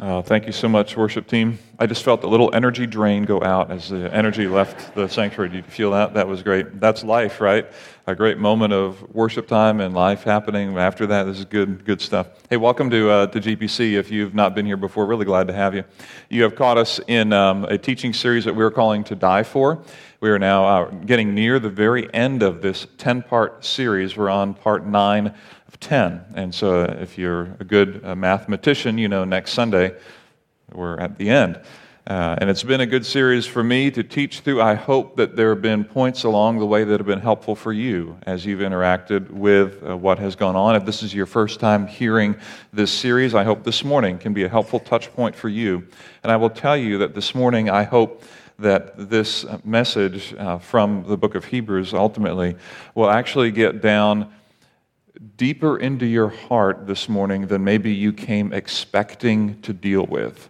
Uh, thank you so much, worship team. I just felt a little energy drain go out as the energy left the sanctuary. Did you feel that? That was great. That's life, right? A great moment of worship time and life happening. After that, this is good, good stuff. Hey, welcome to uh, to GPC. If you've not been here before, really glad to have you. You have caught us in um, a teaching series that we're calling "To Die For." We are now uh, getting near the very end of this ten-part series. We're on part nine 10. And so if you're a good uh, mathematician, you know next Sunday we're at the end. Uh, and it's been a good series for me to teach through. I hope that there have been points along the way that have been helpful for you as you've interacted with uh, what has gone on. If this is your first time hearing this series, I hope this morning can be a helpful touch point for you. And I will tell you that this morning I hope that this message uh, from the book of Hebrews ultimately will actually get down deeper into your heart this morning than maybe you came expecting to deal with.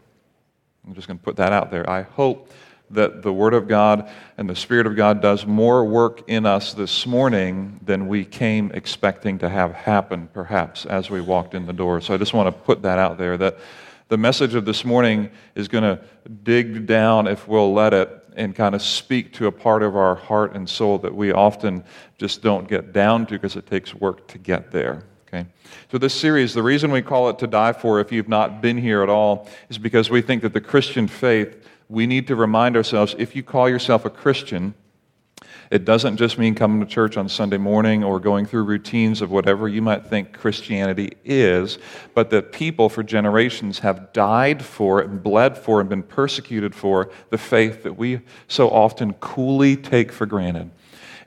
I'm just going to put that out there. I hope that the Word of God and the Spirit of God does more work in us this morning than we came expecting to have happen, perhaps, as we walked in the door. So I just want to put that out there that the message of this morning is going to dig down, if we'll let it, and kind of speak to a part of our heart and soul that we often just don't get down to because it takes work to get there. Okay? So, this series, the reason we call it To Die For, if you've not been here at all, is because we think that the Christian faith, we need to remind ourselves if you call yourself a Christian, it doesn't just mean coming to church on Sunday morning or going through routines of whatever you might think Christianity is, but that people for generations have died for and bled for and been persecuted for the faith that we so often coolly take for granted.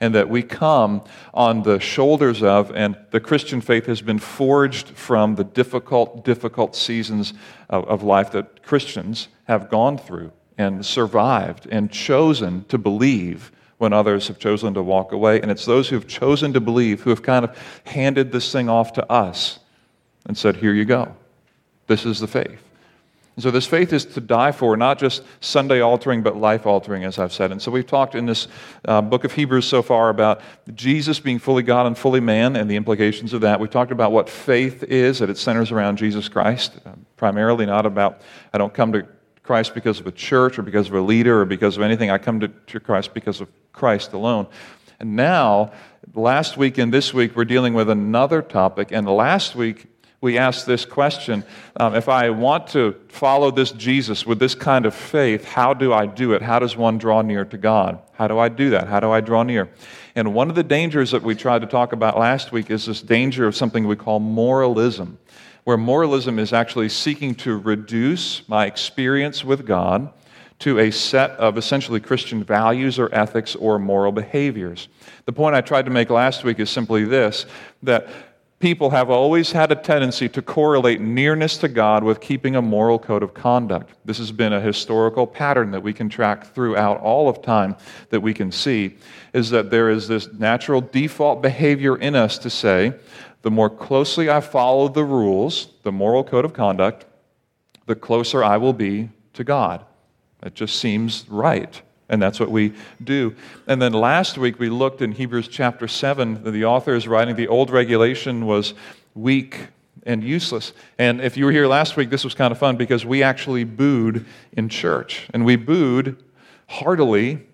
And that we come on the shoulders of, and the Christian faith has been forged from the difficult, difficult seasons of, of, life that Christians have gone through and survived and chosen to believe when others have chosen to walk away. And it's those who have chosen to believe who have kind of handed this thing off to us and said, Here you go. This is the faith. And so, this faith is to die for, not just Sunday altering, but life altering, as I've said. And so, we've talked in this uh, book of Hebrews so far about Jesus being fully God and fully man and the implications of that. We've talked about what faith is, that it centers around Jesus Christ, uh, primarily not about, I don't come to Christ because of a church or because of a leader or because of anything. I come to, to Christ because of Christ alone. And now, last week and this week, we're dealing with another topic. And last week, we asked this question um, If I want to follow this Jesus with this kind of faith, how do I do it? How does one draw near to God? How do I do that? How do I draw near? And one of the dangers that we tried to talk about last week is this danger of something we call moralism where moralism is actually seeking to reduce my experience with God to a set of essentially Christian values or ethics or moral behaviors. The point I tried to make last week is simply this that people have always had a tendency to correlate nearness to God with keeping a moral code of conduct. This has been a historical pattern that we can track throughout all of time that we can see is that there is this natural default behavior in us to say, the more closely I follow the rules, the moral code of conduct, the closer I will be to God. It just seems right. And that's what we do. And then last week we looked in Hebrews chapter 7, the author is writing the old regulation was weak and useless. And if you were here last week, this was kind of fun because we actually booed in church. And we booed heartily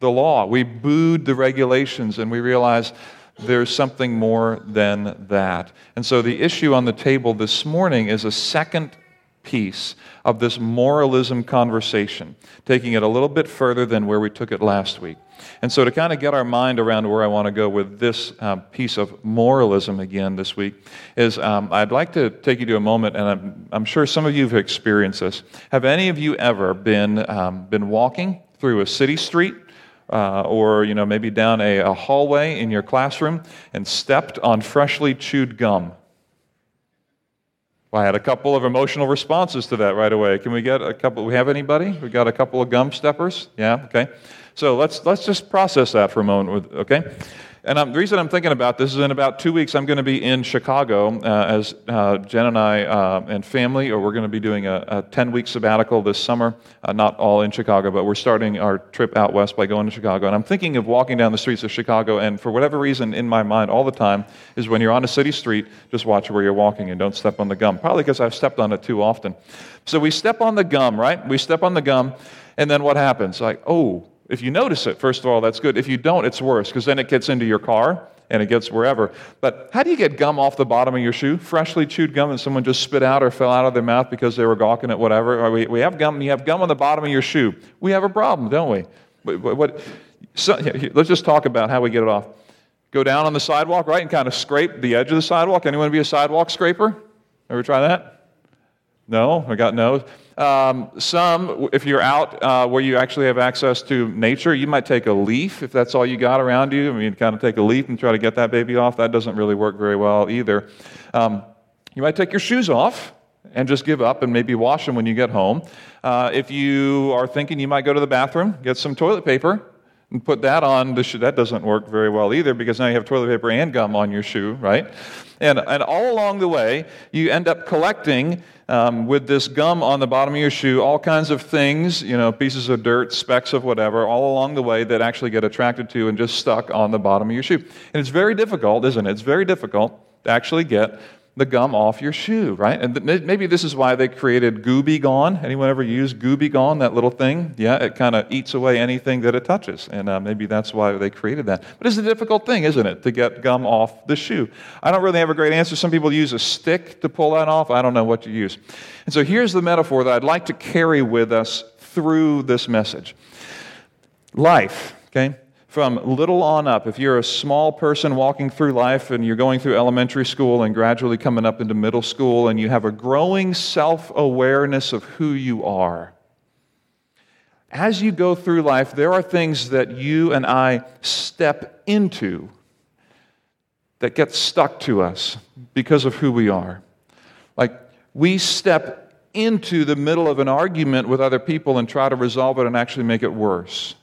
the law. We booed the regulations and we realized there's something more than that. And so the issue on the table this morning is a second piece of this moralism conversation, taking it a little bit further than where we took it last week. And so, to kind of get our mind around where I want to go with this um, piece of moralism again this week, is um, I'd like to take you to a moment, and I'm, I'm, sure some of you have experienced this. Have any of you ever been, um, been walking through a city street uh, or you know maybe down a, a hallway in your classroom and stepped on freshly chewed gum. Well, I had a couple of emotional responses to that right away. Can we get a couple? We have anybody? We got a couple of gum steppers? Yeah, okay. So let's, let's just process that for a moment, okay? And um, the reason I'm thinking about this is in about two weeks, I'm going to be in Chicago uh, as uh, Jen and I uh, and family, or we're going to be doing a, a 10 week sabbatical this summer. Uh, not all in Chicago, but we're starting our trip out west by going to Chicago. And I'm thinking of walking down the streets of Chicago, and for whatever reason in my mind all the time is when you're on a city street, just watch where you're walking and don't step on the gum. Probably because I've stepped on it too often. So we step on the gum, right? We step on the gum, and then what happens? Like, oh, if you notice it, first of all, that's good. If you don't, it's worse because then it gets into your car and it gets wherever. But how do you get gum off the bottom of your shoe? Freshly chewed gum that someone just spit out or fell out of their mouth because they were gawking at whatever. We, we have gum, you have gum on the bottom of your shoe. We have a problem, don't we? What, what, so, let's just talk about how we get it off. Go down on the sidewalk, right, and kind of scrape the edge of the sidewalk. Anyone be a sidewalk scraper? Ever try that? No? I got no. Um, some, if you're out uh, where you actually have access to nature, you might take a leaf if that's all you got around you. I mean, kind of take a leaf and try to get that baby off. That doesn't really work very well either. Um, you might take your shoes off and just give up and maybe wash them when you get home. Uh, if you are thinking you might go to the bathroom, get some toilet paper and put that on the shoe. That doesn't work very well either because now you have toilet paper and gum on your shoe, right? And, and all along the way, you end up collecting um, with this gum on the bottom of your shoe all kinds of things, you know, pieces of dirt, specks of whatever, all along the way that actually get attracted to and just stuck on the bottom of your shoe. And it's very difficult, isn't it? It's very difficult to actually get the gum off your shoe, right? And maybe this is why they created Gooby Gone. Anyone ever use Gooby Gone, that little thing? Yeah, it kind of eats away anything that it touches. And uh, maybe that's why they created that. But it's a difficult thing, isn't it, to get gum off the shoe? I don't really have a great answer. Some people use a stick to pull that off. I don't know what to use. And so here's the metaphor that I'd like to carry with us through this message life, okay? From little on up, if you're a small person walking through life and you're going through elementary school and gradually coming up into middle school and you have a growing self awareness of who you are, as you go through life, there are things that you and I step into that get stuck to us because of who we are. Like, we step into the middle of an argument with other people and try to resolve it and actually make it worse.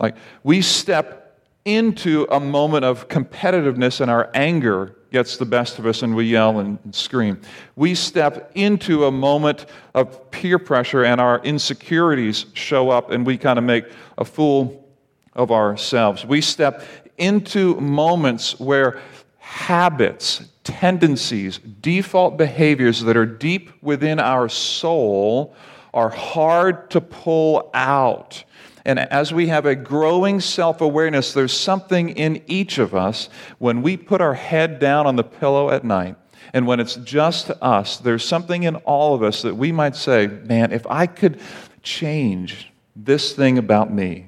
Like we step into a moment of competitiveness and our anger gets the best of us and we yell and scream. We step into a moment of peer pressure and our insecurities show up and we kind of make a fool of ourselves. We step into moments where habits, tendencies, default behaviors that are deep within our soul are hard to pull out and as we have a growing self awareness, there's something in each of us when we put our head down on the pillow at night. And when it's just us, there's something in all of us that we might say, man, if I could change this thing about me,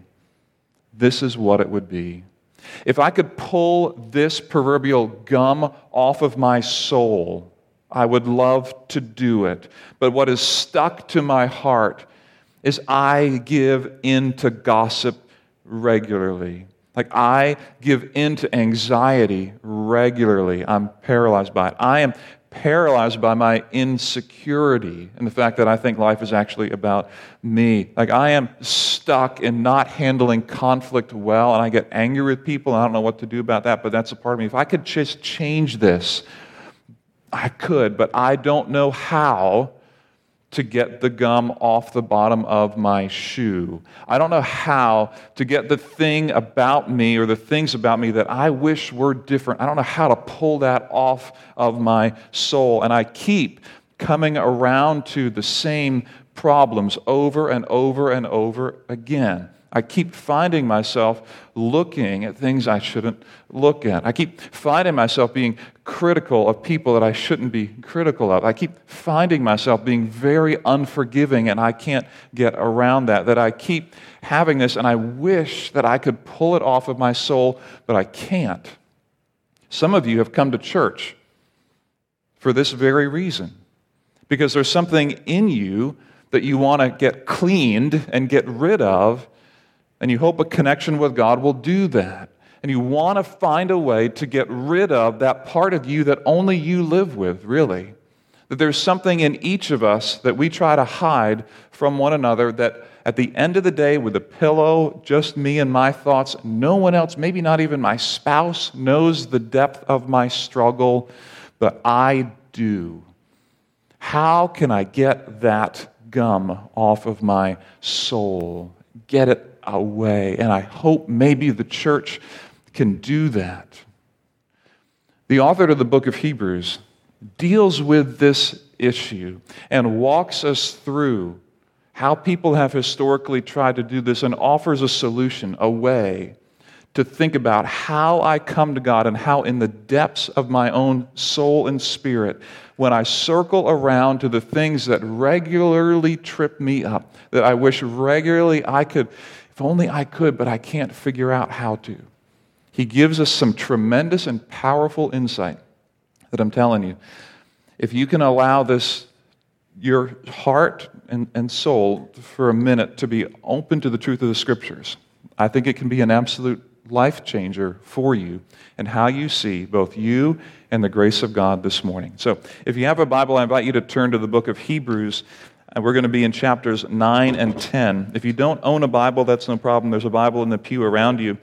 this is what it would be. If I could pull this proverbial gum off of my soul, I would love to do it. But what is stuck to my heart is I give in to gossip regularly. Like I give in to anxiety regularly. I'm paralyzed by it. I am paralyzed by my insecurity and the fact that I think life is actually about me. Like I am stuck in not handling conflict well, and I get angry with people, I don't know what to do about that, but that's a part of me. If I could just change this, I could, but I don't know how to get the gum off the bottom of my shoe. I don't know how to get the thing about me or the things about me that I wish were different. I don't know how to pull that off of my soul. And I keep coming around to the same problems over and over and over again. I keep finding myself looking at things I shouldn't look at. I keep finding myself being critical of people that I shouldn't be critical of. I keep finding myself being very unforgiving, and I can't get around that. That I keep having this, and I wish that I could pull it off of my soul, but I can't. Some of you have come to church for this very reason because there's something in you that you want to get cleaned and get rid of and you hope a connection with God will do that. And you want to find a way to get rid of that part of you that only you live with, really. That there's something in each of us that we try to hide from one another that at the end of the day, with a pillow, just me and my thoughts, no one else, maybe not even my spouse, knows the depth of my struggle, but I do. How can I get that gum off of my soul? Get it away. And I hope maybe the church can do that. The author of the book of Hebrews deals with this issue and walks us through how people have historically tried to do this and offers a solution, a way to think about how I come to God and how, in the depths of my own soul and spirit, when I circle around to the things that regularly trip me up, that I wish regularly I could, if only I could, but I can't figure out how to. He gives us some tremendous and powerful insight that I'm telling you. If you can allow this, your heart and, and soul, for a minute to be open to the truth of the scriptures, I think it can be an absolute life changer for you and how you see both you and the grace of God this morning. So, if you have a Bible, I invite you to turn to the book of Hebrews. And we're going to be in chapters 9 and 10. If you don't own a Bible, that's no problem. There's a Bible in the pew around you.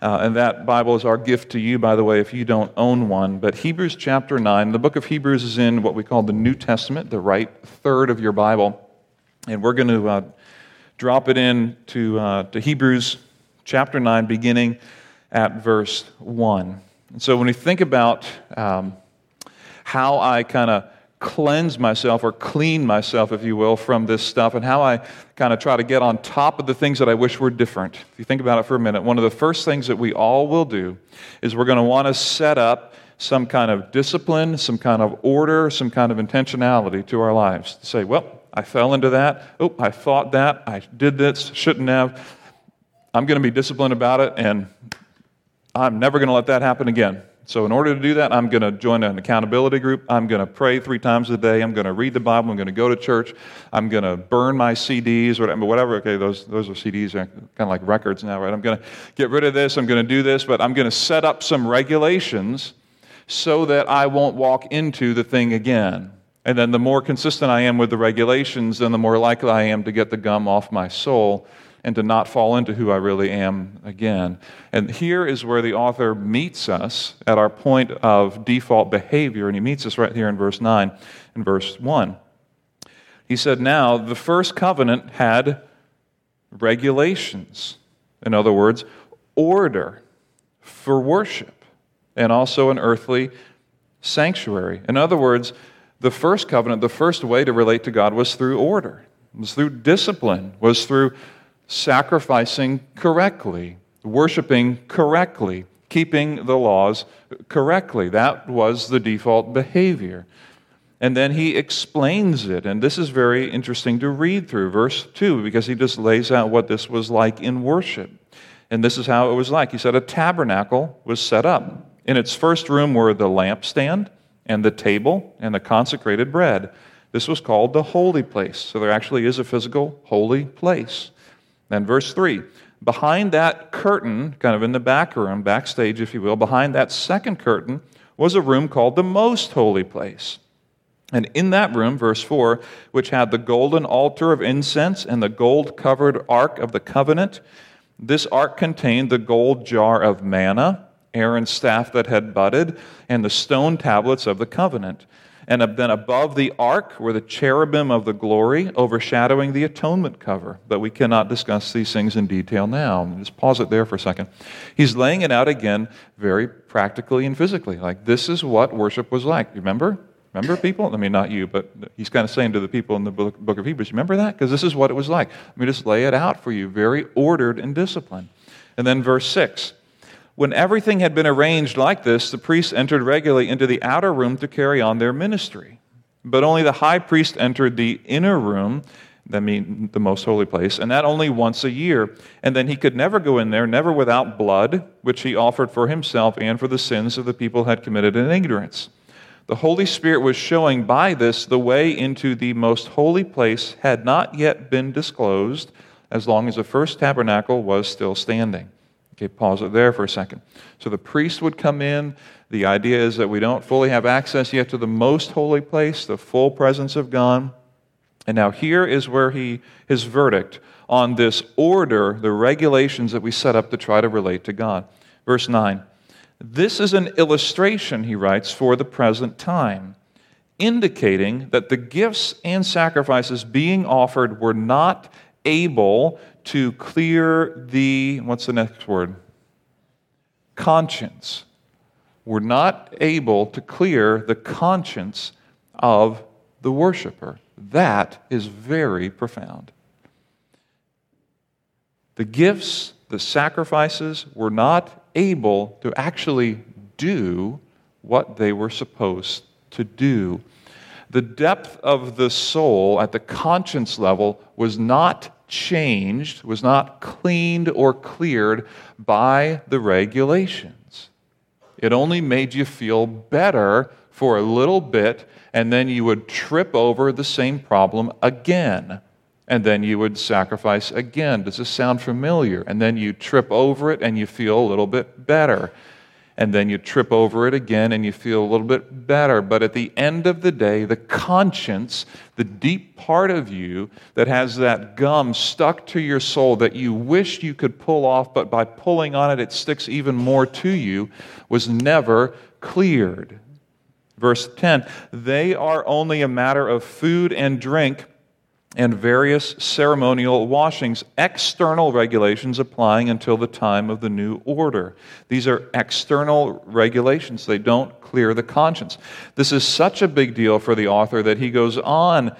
Uh, and that Bible is our gift to you, by the way, if you don't own one. But Hebrews chapter 9, the book of Hebrews is in what we call the New Testament, the right third of your Bible. And we're going to uh, drop it in to, uh, to Hebrews chapter 9, beginning at verse 1. And so when we think about um, how I kind of cleanse myself or clean myself, if you will, from this stuff and how I kind of try to get on top of the things that I wish were different. If you think about it for a minute, one of the first things that we all will do is we're going to want to set up some kind of discipline, some kind of order, some kind of intentionality to our lives. To say, well, I fell into that. Oh, I thought that. I did this. Shouldn't have. I'm going to be disciplined about it, and I'm never going to let that happen again. So, in order to do that, I'm going to join an accountability group. I'm going to pray three times a day. I'm going to read the Bible. I'm going to go to church. I'm going to burn my CDs or whatever. Okay, those, those are CDs, are kind of like records now, right? I'm going to get rid of this. I'm going to do this, but I'm going to set up some regulations so that I won't walk into the thing again. And then the more consistent I am with the regulations, then the more likely I am to get the gum off my soul and to not fall into who I really am again. And here is where the author meets us at our point of default behavior, and he meets us right here in verse 9 and verse 1. He said, Now, the first covenant had regulations. In other words, order for worship, and also an earthly sanctuary. In other words, the first covenant, the first way to relate to God was through order, was through discipline, was through sacrificing correctly, worshiping correctly, keeping the laws correctly. That was the default behavior. And then he explains it. And this is very interesting to read through, verse 2, because he just lays out what this was like in worship. And this is how it was like. He said, A tabernacle was set up. In its first room were the lampstand and the table and the consecrated bread. This was called the holy place. So there actually is a physical holy place. Then, verse 3 behind that curtain, kind of in the back room, backstage, if you will, behind that second curtain was a room called the most holy place. And in that room, verse 4, which had the golden altar of incense and the gold covered ark of the covenant, this ark contained the gold jar of manna, Aaron's staff that had budded, and the stone tablets of the covenant. And then above the ark were the cherubim of the glory overshadowing the atonement cover. But we cannot discuss these things in detail now. Just pause it there for a second. He's laying it out again very practically and physically. Like, this is what worship was like. Remember? Remember, people? I mean, not you, but he's kind of saying to the people in the book, book of Hebrews, remember that? Because this is what it was like. Let me just lay it out for you, very ordered and disciplined. And then verse 6 when everything had been arranged like this, the priests entered regularly into the outer room to carry on their ministry. But only the high priest entered the inner room, that means the most holy place, and that only once a year. And then he could never go in there, never without blood, which he offered for himself and for the sins of the people had committed in ignorance. The Holy Spirit was showing by this the way into the most holy place had not yet been disclosed as long as the first tabernacle was still standing. Okay, pause it there for a second. So the priest would come in. The idea is that we don't fully have access yet to the most holy place, the full presence of God. And now here is where he his verdict on this order, the regulations that we set up to try to relate to God. Verse 9. This is an illustration, he writes, for the present time, indicating that the gifts and sacrifices being offered were not able to clear the, what's the next word? Conscience. We're not able to clear the conscience of the worshiper. That is very profound. The gifts, the sacrifices were not able to actually do what they were supposed to do. The depth of the soul at the conscience level was not changed, was not cleaned or cleared by the regulations. It only made you feel better for a little bit and then you would trip over the same problem again. And then you would sacrifice again. Does this sound familiar? And then you trip over it and you feel a little bit better. And then you trip over it again and you feel a little bit better. But at the end of the day, the conscience, the deep part of you that has that gum stuck to your soul that you wish you could pull off, but by pulling on it, it sticks even more to you, was never cleared. Verse 10 They are only a matter of food and drink and various ceremonial washings, external regulations applying until the time of the new order. These are external regulations, they don't clear the conscience. This is such a big deal for the author that he goes on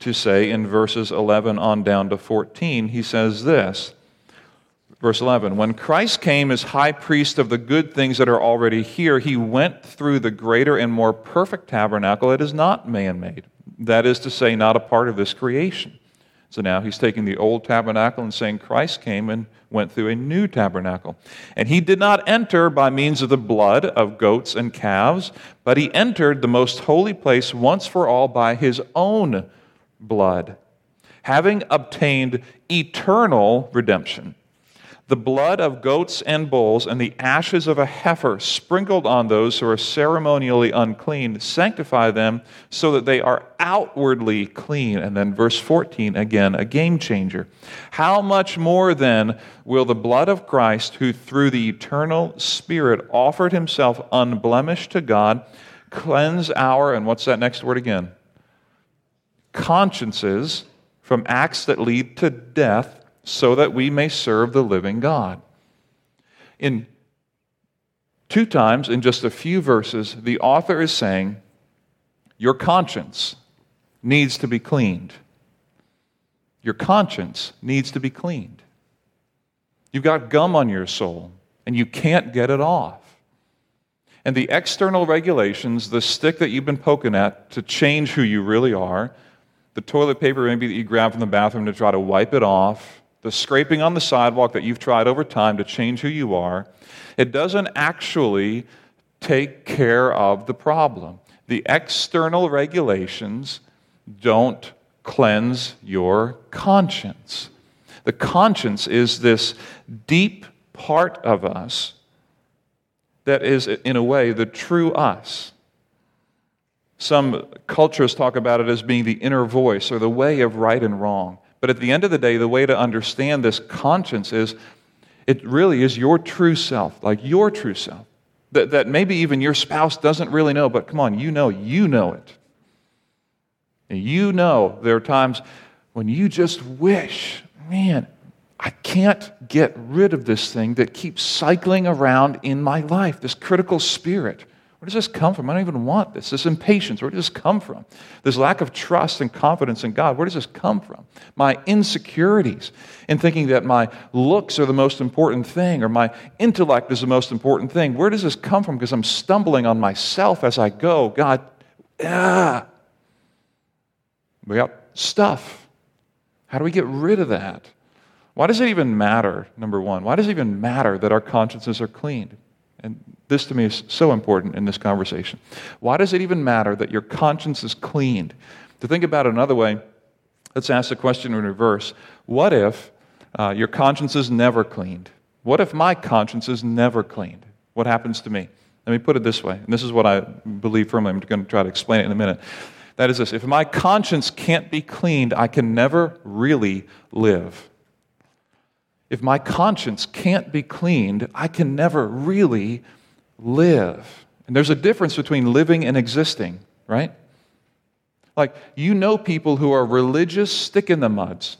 to say in verses 11 on down to 14, he says this Verse 11 When Christ came as high priest of the good things that are already here, he went through the greater and more perfect tabernacle that is not man made. That is to say, not a part of this creation. So now he's taking the old tabernacle and saying Christ came and went through a new tabernacle. And he did not enter by means of the blood of goats and calves, but he entered the most holy place once for all by his own blood, having obtained eternal redemption the blood of goats and bulls and the ashes of a heifer sprinkled on those who are ceremonially unclean sanctify them so that they are outwardly clean. And then verse 14, again, a game changer. How much more then will the blood of Christ, who through the eternal Spirit offered himself unblemished to God, cleanse our, and what's that next word again? Consciences from acts that lead to death so that we may serve the living God. In two times, in just a few verses, the author is saying, Your conscience needs to be cleaned. Your conscience needs to be cleaned. You've got gum on your soul, and you can't get it off. And the external regulations, the stick that you've been poking at to change who you really are, the toilet paper maybe that you grab from the bathroom to try to wipe it off, the scraping on the sidewalk that you've tried over time to change who you are, it doesn't actually take care of the problem. The external regulations don't cleanse your conscience. The conscience is this deep part of us that is, in a way, the true us. Some cultures talk about it as being the inner voice or the way of right and wrong. But at the end of the day, the way to understand this conscience is it really is your true self, like your true self. That, that maybe even your spouse doesn't really know, but come on, you know, you know it. And you know there are times when you just wish, man, I can't get rid of this thing that keeps cycling around in my life, this critical spirit. Where does this come from? I don't even want this. This impatience, where does this come from? This lack of trust and confidence in God, where does this come from? My insecurities in thinking that my looks are the most important thing or my intellect is the most important thing. Where does this come from? Because I'm stumbling on myself as I go. God, ah. We got stuff. How do we get rid of that? Why does it even matter, number one? Why does it even matter that our consciences are cleaned? And this to me is so important in this conversation. Why does it even matter that your conscience is cleaned? To think about it another way, let's ask the question in reverse. What if uh, your conscience is never cleaned? What if my conscience is never cleaned? What happens to me? Let me put it this way, and this is what I believe firmly. I'm going to try to explain it in a minute. That is this if my conscience can't be cleaned, I can never really live. If my conscience can't be cleaned, I can never really live. And there's a difference between living and existing, right? Like, you know people who are religious stick in the muds.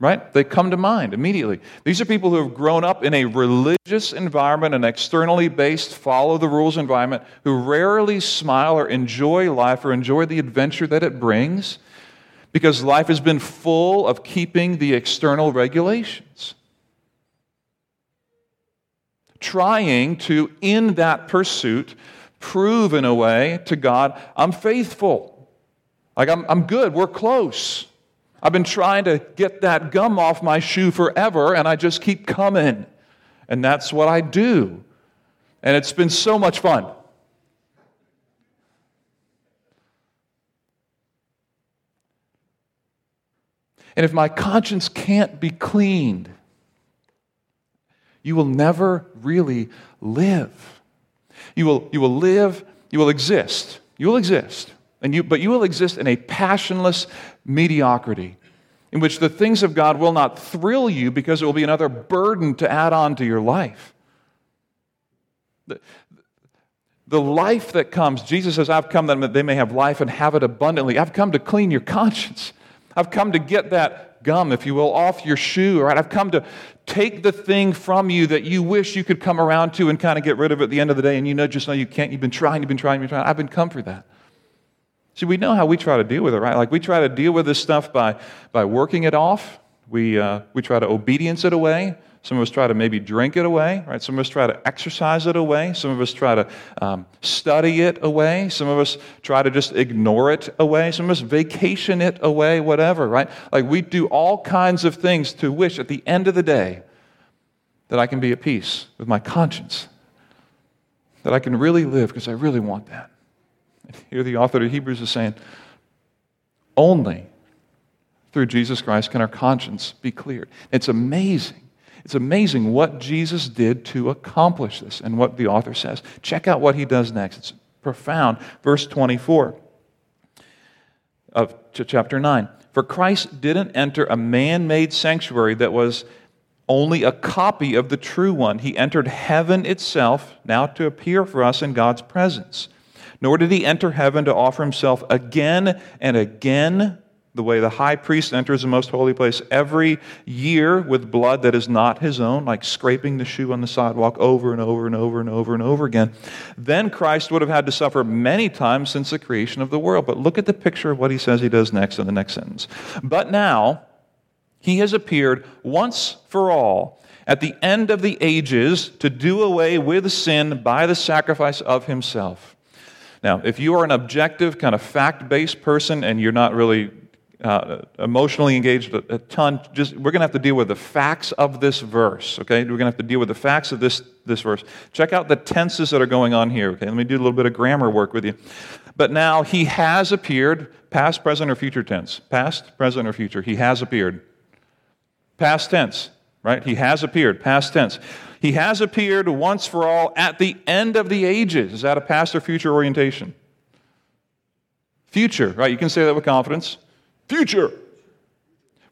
Right? They come to mind immediately. These are people who have grown up in a religious environment, an externally based, follow the rules environment, who rarely smile or enjoy life or enjoy the adventure that it brings because life has been full of keeping the external regulations. Trying to, in that pursuit, prove in a way to God, I'm faithful. Like, I'm, I'm good. We're close. I've been trying to get that gum off my shoe forever, and I just keep coming. And that's what I do. And it's been so much fun. And if my conscience can't be cleaned, you will never really live. You will, you will live, you will exist. You will exist. And you, but you will exist in a passionless mediocrity in which the things of God will not thrill you because it will be another burden to add on to your life. The, the life that comes, Jesus says, I've come that they may have life and have it abundantly. I've come to clean your conscience. I've come to get that gum, if you will, off your shoe. Right? I've come to take the thing from you that you wish you could come around to and kind of get rid of at the end of the day, and you know just know you can't. You've been trying, you've been trying, you've been trying. I've been come for that. See, we know how we try to deal with it, right? Like we try to deal with this stuff by, by working it off. We, uh, we try to obedience it away. Some of us try to maybe drink it away, right? Some of us try to exercise it away. Some of us try to um, study it away. Some of us try to just ignore it away. Some of us vacation it away, whatever, right? Like we do all kinds of things to wish at the end of the day that I can be at peace with my conscience, that I can really live because I really want that. And here the author of Hebrews is saying, only through Jesus Christ can our conscience be cleared. It's amazing it's amazing what Jesus did to accomplish this and what the author says. Check out what he does next. It's profound. Verse 24 of chapter 9. For Christ didn't enter a man made sanctuary that was only a copy of the true one. He entered heaven itself now to appear for us in God's presence. Nor did he enter heaven to offer himself again and again the way the high priest enters the most holy place every year with blood that is not his own, like scraping the shoe on the sidewalk over and over and over and over and over again, then Christ would have had to suffer many times since the creation of the world. But look at the picture of what he says he does next in the next sentence. But now, he has appeared once for all at the end of the ages to do away with sin by the sacrifice of himself. Now, if you are an objective, kind of fact based person and you're not really uh, emotionally engaged a, a, ton. Just we're going to have to deal with the facts of this verse. Okay, we're going to have to deal with the facts of this this verse. Check out the tenses that are going on here. Okay, let me do a little bit of grammar work with you. But now he has appeared, past, present, or future tense. Past, present, or future. He has appeared. Past tense, right? He has appeared. Past tense. He has appeared once for all at the end of the ages. Is that a past or future orientation? Future, right? You can say that with confidence. Future.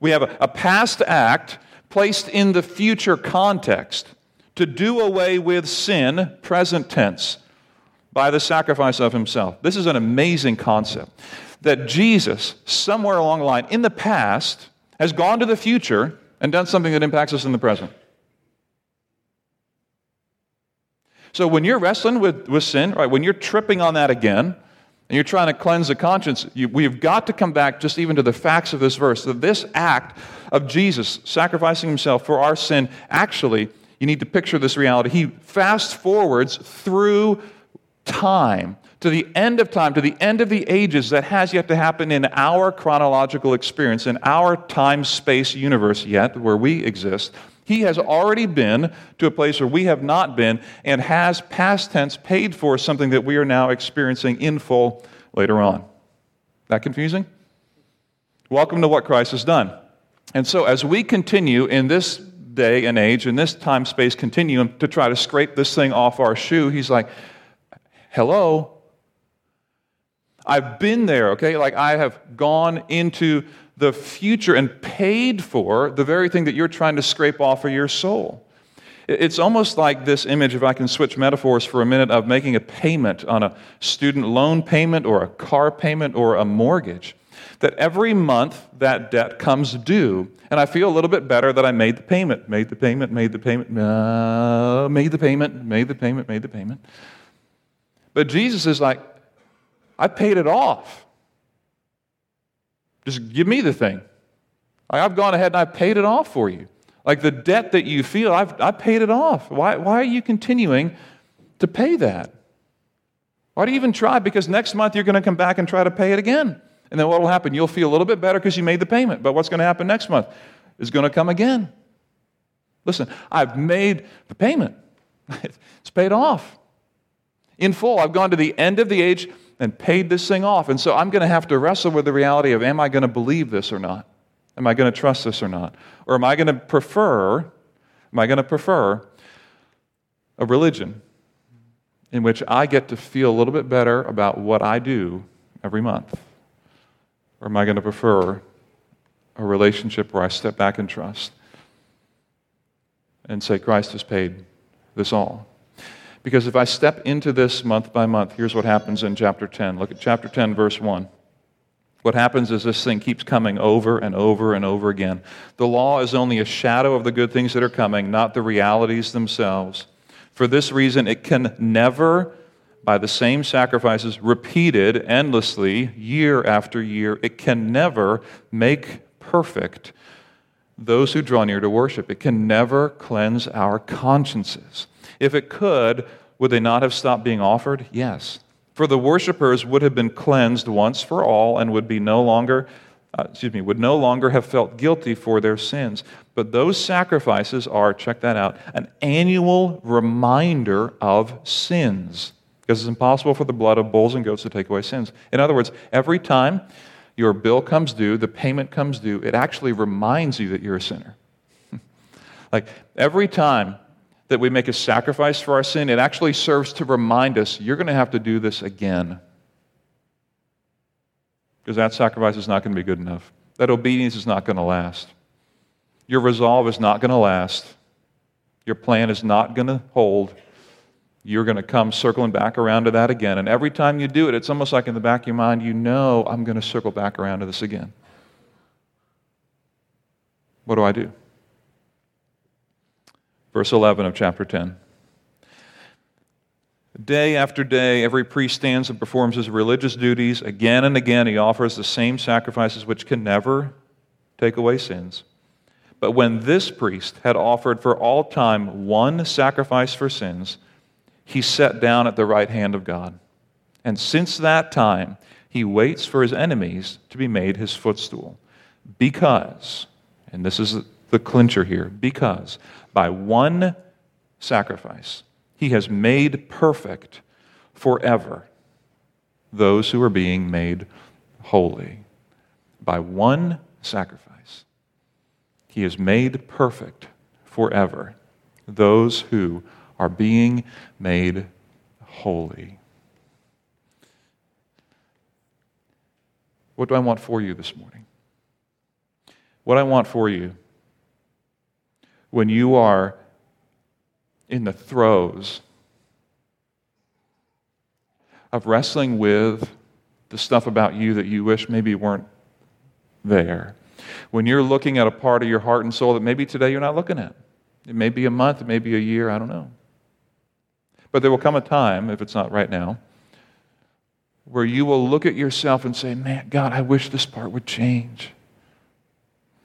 We have a, a past act placed in the future context to do away with sin, present tense, by the sacrifice of himself. This is an amazing concept that Jesus, somewhere along the line in the past, has gone to the future and done something that impacts us in the present. So when you're wrestling with, with sin, right, when you're tripping on that again, and you're trying to cleanse the conscience, you, we've got to come back just even to the facts of this verse. That this act of Jesus sacrificing himself for our sin, actually, you need to picture this reality. He fast forwards through time to the end of time, to the end of the ages that has yet to happen in our chronological experience, in our time space universe yet, where we exist. He has already been to a place where we have not been and has, past tense, paid for something that we are now experiencing in full later on. That confusing? Welcome to what Christ has done. And so, as we continue in this day and age, in this time space continuum, to try to scrape this thing off our shoe. He's like, hello? I've been there, okay? Like I have gone into the future and paid for the very thing that you're trying to scrape off of your soul. It's almost like this image, if I can switch metaphors for a minute, of making a payment on a student loan payment or a car payment or a mortgage. That every month that debt comes due, and I feel a little bit better that I made the payment, made the payment, made the payment, uh, made the payment, made the payment, made the payment. But Jesus is like, I paid it off. Just give me the thing. I've gone ahead and I paid it off for you. Like the debt that you feel, I've, I paid it off. Why, why are you continuing to pay that? Why do you even try? Because next month you're going to come back and try to pay it again. And then what will happen? You'll feel a little bit better because you made the payment. But what's going to happen next month is going to come again. Listen, I've made the payment, it's paid off in full. I've gone to the end of the age and paid this thing off. And so I'm going to have to wrestle with the reality of am I going to believe this or not? Am I going to trust this or not? Or am I going to prefer, am I going to prefer a religion in which I get to feel a little bit better about what I do every month? Or am I going to prefer a relationship where I step back and trust and say, Christ has paid this all? Because if I step into this month by month, here's what happens in chapter 10. Look at chapter 10, verse 1. What happens is this thing keeps coming over and over and over again. The law is only a shadow of the good things that are coming, not the realities themselves. For this reason, it can never, by the same sacrifices repeated endlessly year after year, it can never make perfect those who draw near to worship. It can never cleanse our consciences. If it could, would they not have stopped being offered? Yes. For the worshippers would have been cleansed once for all and would be no longer, uh, excuse me, would no longer have felt guilty for their sins. But those sacrifices are, check that out, an annual reminder of sins. Because it's impossible for the blood of bulls and goats to take away sins. In other words, every time your bill comes due, the payment comes due, it actually reminds you that you're a sinner. like every time that we make a sacrifice for our sin, it actually serves to remind us you're going to have to do this again. Because that sacrifice is not going to be good enough. That obedience is not going to last. Your resolve is not going to last. Your plan is not going to hold. You're going to come circling back around to that again. And every time you do it, it's almost like in the back of your mind, you know, I'm going to circle back around to this again. What do I do? Verse 11 of chapter 10. Day after day, every priest stands and performs his religious duties. Again and again, he offers the same sacrifices which can never take away sins. But when this priest had offered for all time one sacrifice for sins, he sat down at the right hand of God. And since that time, he waits for his enemies to be made his footstool. Because, and this is the clincher here, because by one sacrifice, he has made perfect forever those who are being made holy. By one sacrifice, he has made perfect forever those who are being made holy. What do I want for you this morning? What I want for you when you are in the throes of wrestling with the stuff about you that you wish maybe weren't there. When you're looking at a part of your heart and soul that maybe today you're not looking at. It may be a month, it may be a year, I don't know. But there will come a time, if it's not right now, where you will look at yourself and say, Man, God, I wish this part would change.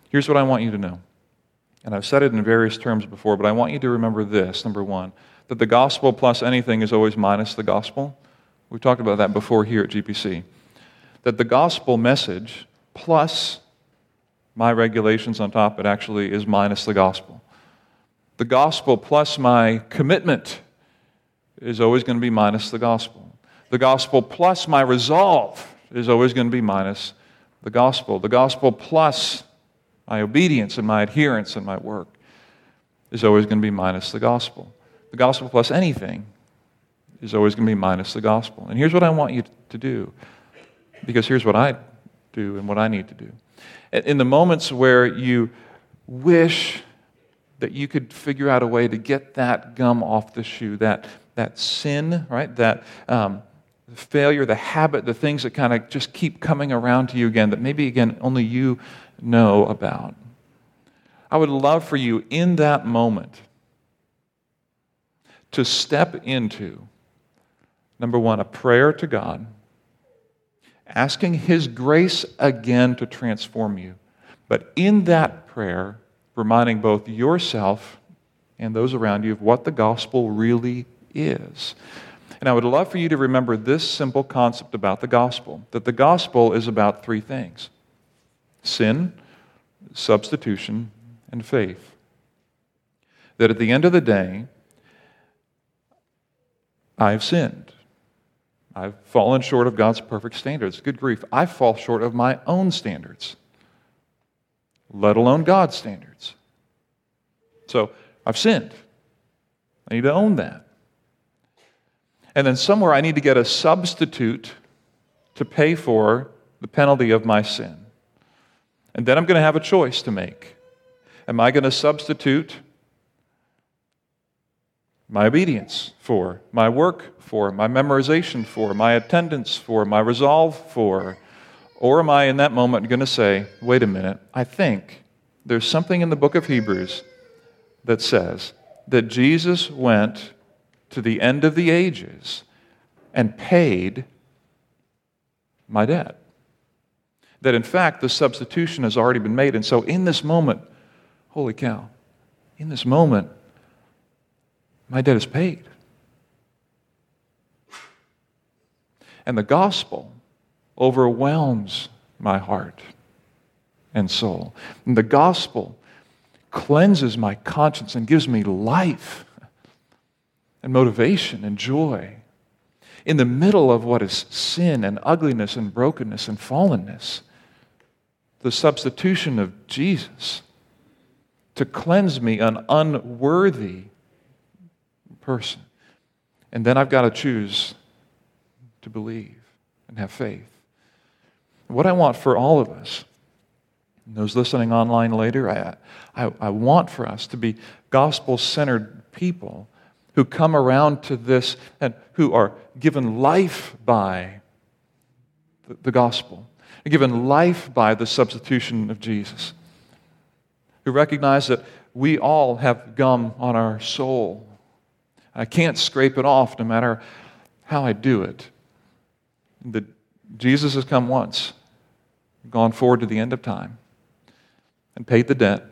Here's what I want you to know and I've said it in various terms before, but I want you to remember this number one, that the gospel plus anything is always minus the gospel. We've talked about that before here at GPC. That the gospel message plus my regulations on top, it actually is minus the gospel. The gospel plus my commitment is always going to be minus the gospel. The gospel plus my resolve is always going to be minus the gospel. The gospel plus my obedience and my adherence and my work is always going to be minus the gospel. The gospel plus anything is always going to be minus the gospel. And here's what I want you to do, because here's what I do and what I need to do. In the moments where you wish that you could figure out a way to get that gum off the shoe, that, that sin, right? That um, failure, the habit, the things that kind of just keep coming around to you again, that maybe, again, only you know about. I would love for you in that moment to step into, number one, a prayer to God, asking His grace again to transform you. But in that prayer, reminding both yourself and those around you of what the gospel really is. And I would love for you to remember this simple concept about the gospel that the gospel is about three things sin, substitution, and faith. That at the end of the day, I've sinned. I've fallen short of God's perfect standards. Good grief. I fall short of my own standards, let alone God's standards. So I've sinned. I need to own that. And then somewhere I need to get a substitute to pay for the penalty of my sin. And then I'm going to have a choice to make. Am I going to substitute my obedience for, my work for, my memorization for, my attendance for, my resolve for? Or am I in that moment going to say, wait a minute, I think there's something in the book of Hebrews that says that Jesus went to the end of the ages and paid my debt. That in fact, the substitution has already been made. And so in this moment, holy cow, in this moment, my debt is paid. And the gospel overwhelms my heart and soul. And the gospel cleanses my conscience and gives me life and motivation and joy in the middle of what is sin and ugliness and brokenness and fallenness. The substitution of Jesus to cleanse me, an unworthy person. And then I've got to choose to believe and have faith. What I want for all of us, and those listening online later, I, I, I want for us to be gospel centered people who come around to this and who are given life by the, the gospel, given life by the substitution of Jesus, who recognize that we all have gum on our soul. I can't scrape it off no matter how I do it. That Jesus has come once, gone forward to the end of time, and paid the debt.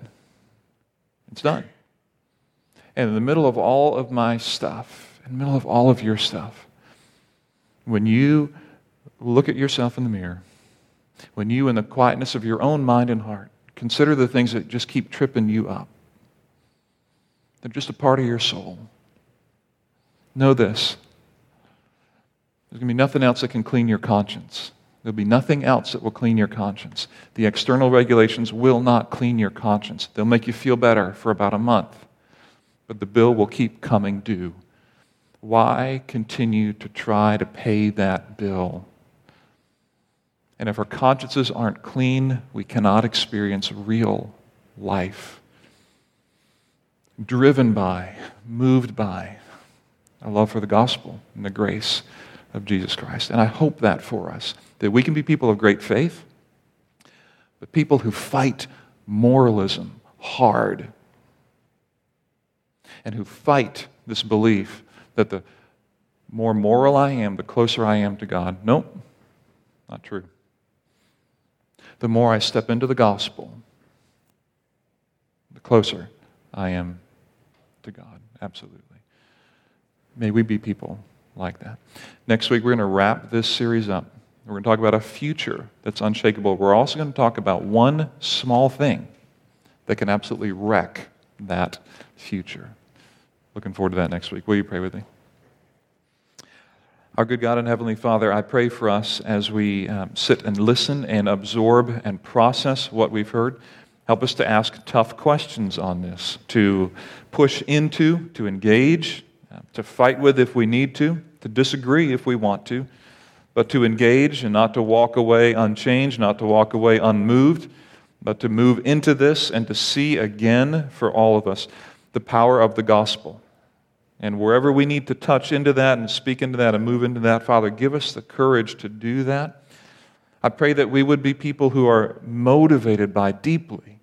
It's done. And in the middle of all of my stuff, in the middle of all of your stuff, when you look at yourself in the mirror, when you, in the quietness of your own mind and heart, consider the things that just keep tripping you up, they're just a part of your soul. Know this there's going to be nothing else that can clean your conscience. There'll be nothing else that will clean your conscience. The external regulations will not clean your conscience. They'll make you feel better for about a month but the bill will keep coming due. Why continue to try to pay that bill? And if our consciences aren't clean, we cannot experience real life. Driven by, moved by a love for the gospel and the grace of Jesus Christ. And I hope that for us, that we can be people of great faith, but people who fight moralism hard and who fight this belief that the more moral I am, the closer I am to God. Nope, not true. The more I step into the gospel, the closer I am to God. Absolutely. May we be people like that. Next week, we're going to wrap this series up. We're going to talk about a future that's unshakable. We're also going to talk about one small thing that can absolutely wreck that future. Looking forward to that next week. Will you pray with me? Our good God and Heavenly Father, I pray for us as we um, sit and listen and absorb and process what we've heard. Help us to ask tough questions on this, to push into, to engage, uh, to fight with if we need to, to disagree if we want to, but to engage and not to walk away unchanged, not to walk away unmoved, but to move into this and to see again for all of us the power of the gospel. And wherever we need to touch into that and speak into that and move into that, Father, give us the courage to do that. I pray that we would be people who are motivated by deeply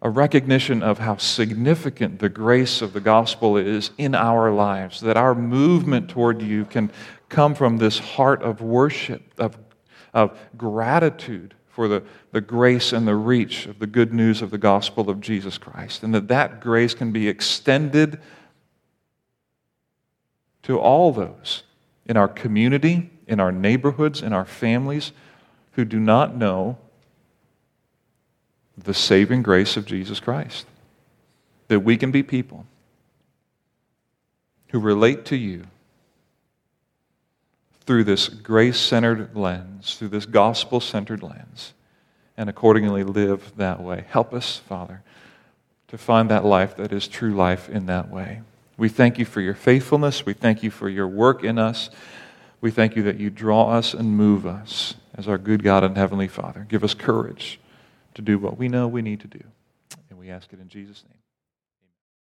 a recognition of how significant the grace of the gospel is in our lives, that our movement toward you can come from this heart of worship, of, of gratitude for the, the grace and the reach of the good news of the gospel of Jesus Christ, and that that grace can be extended to all those in our community, in our neighborhoods, in our families who do not know the saving grace of Jesus Christ. That we can be people who relate to you through this grace centered lens, through this gospel centered lens, and accordingly live that way. Help us, Father, to find that life that is true life in that way. We thank you for your faithfulness. We thank you for your work in us. We thank you that you draw us and move us as our good God and Heavenly Father. Give us courage to do what we know we need to do. And we ask it in Jesus' name.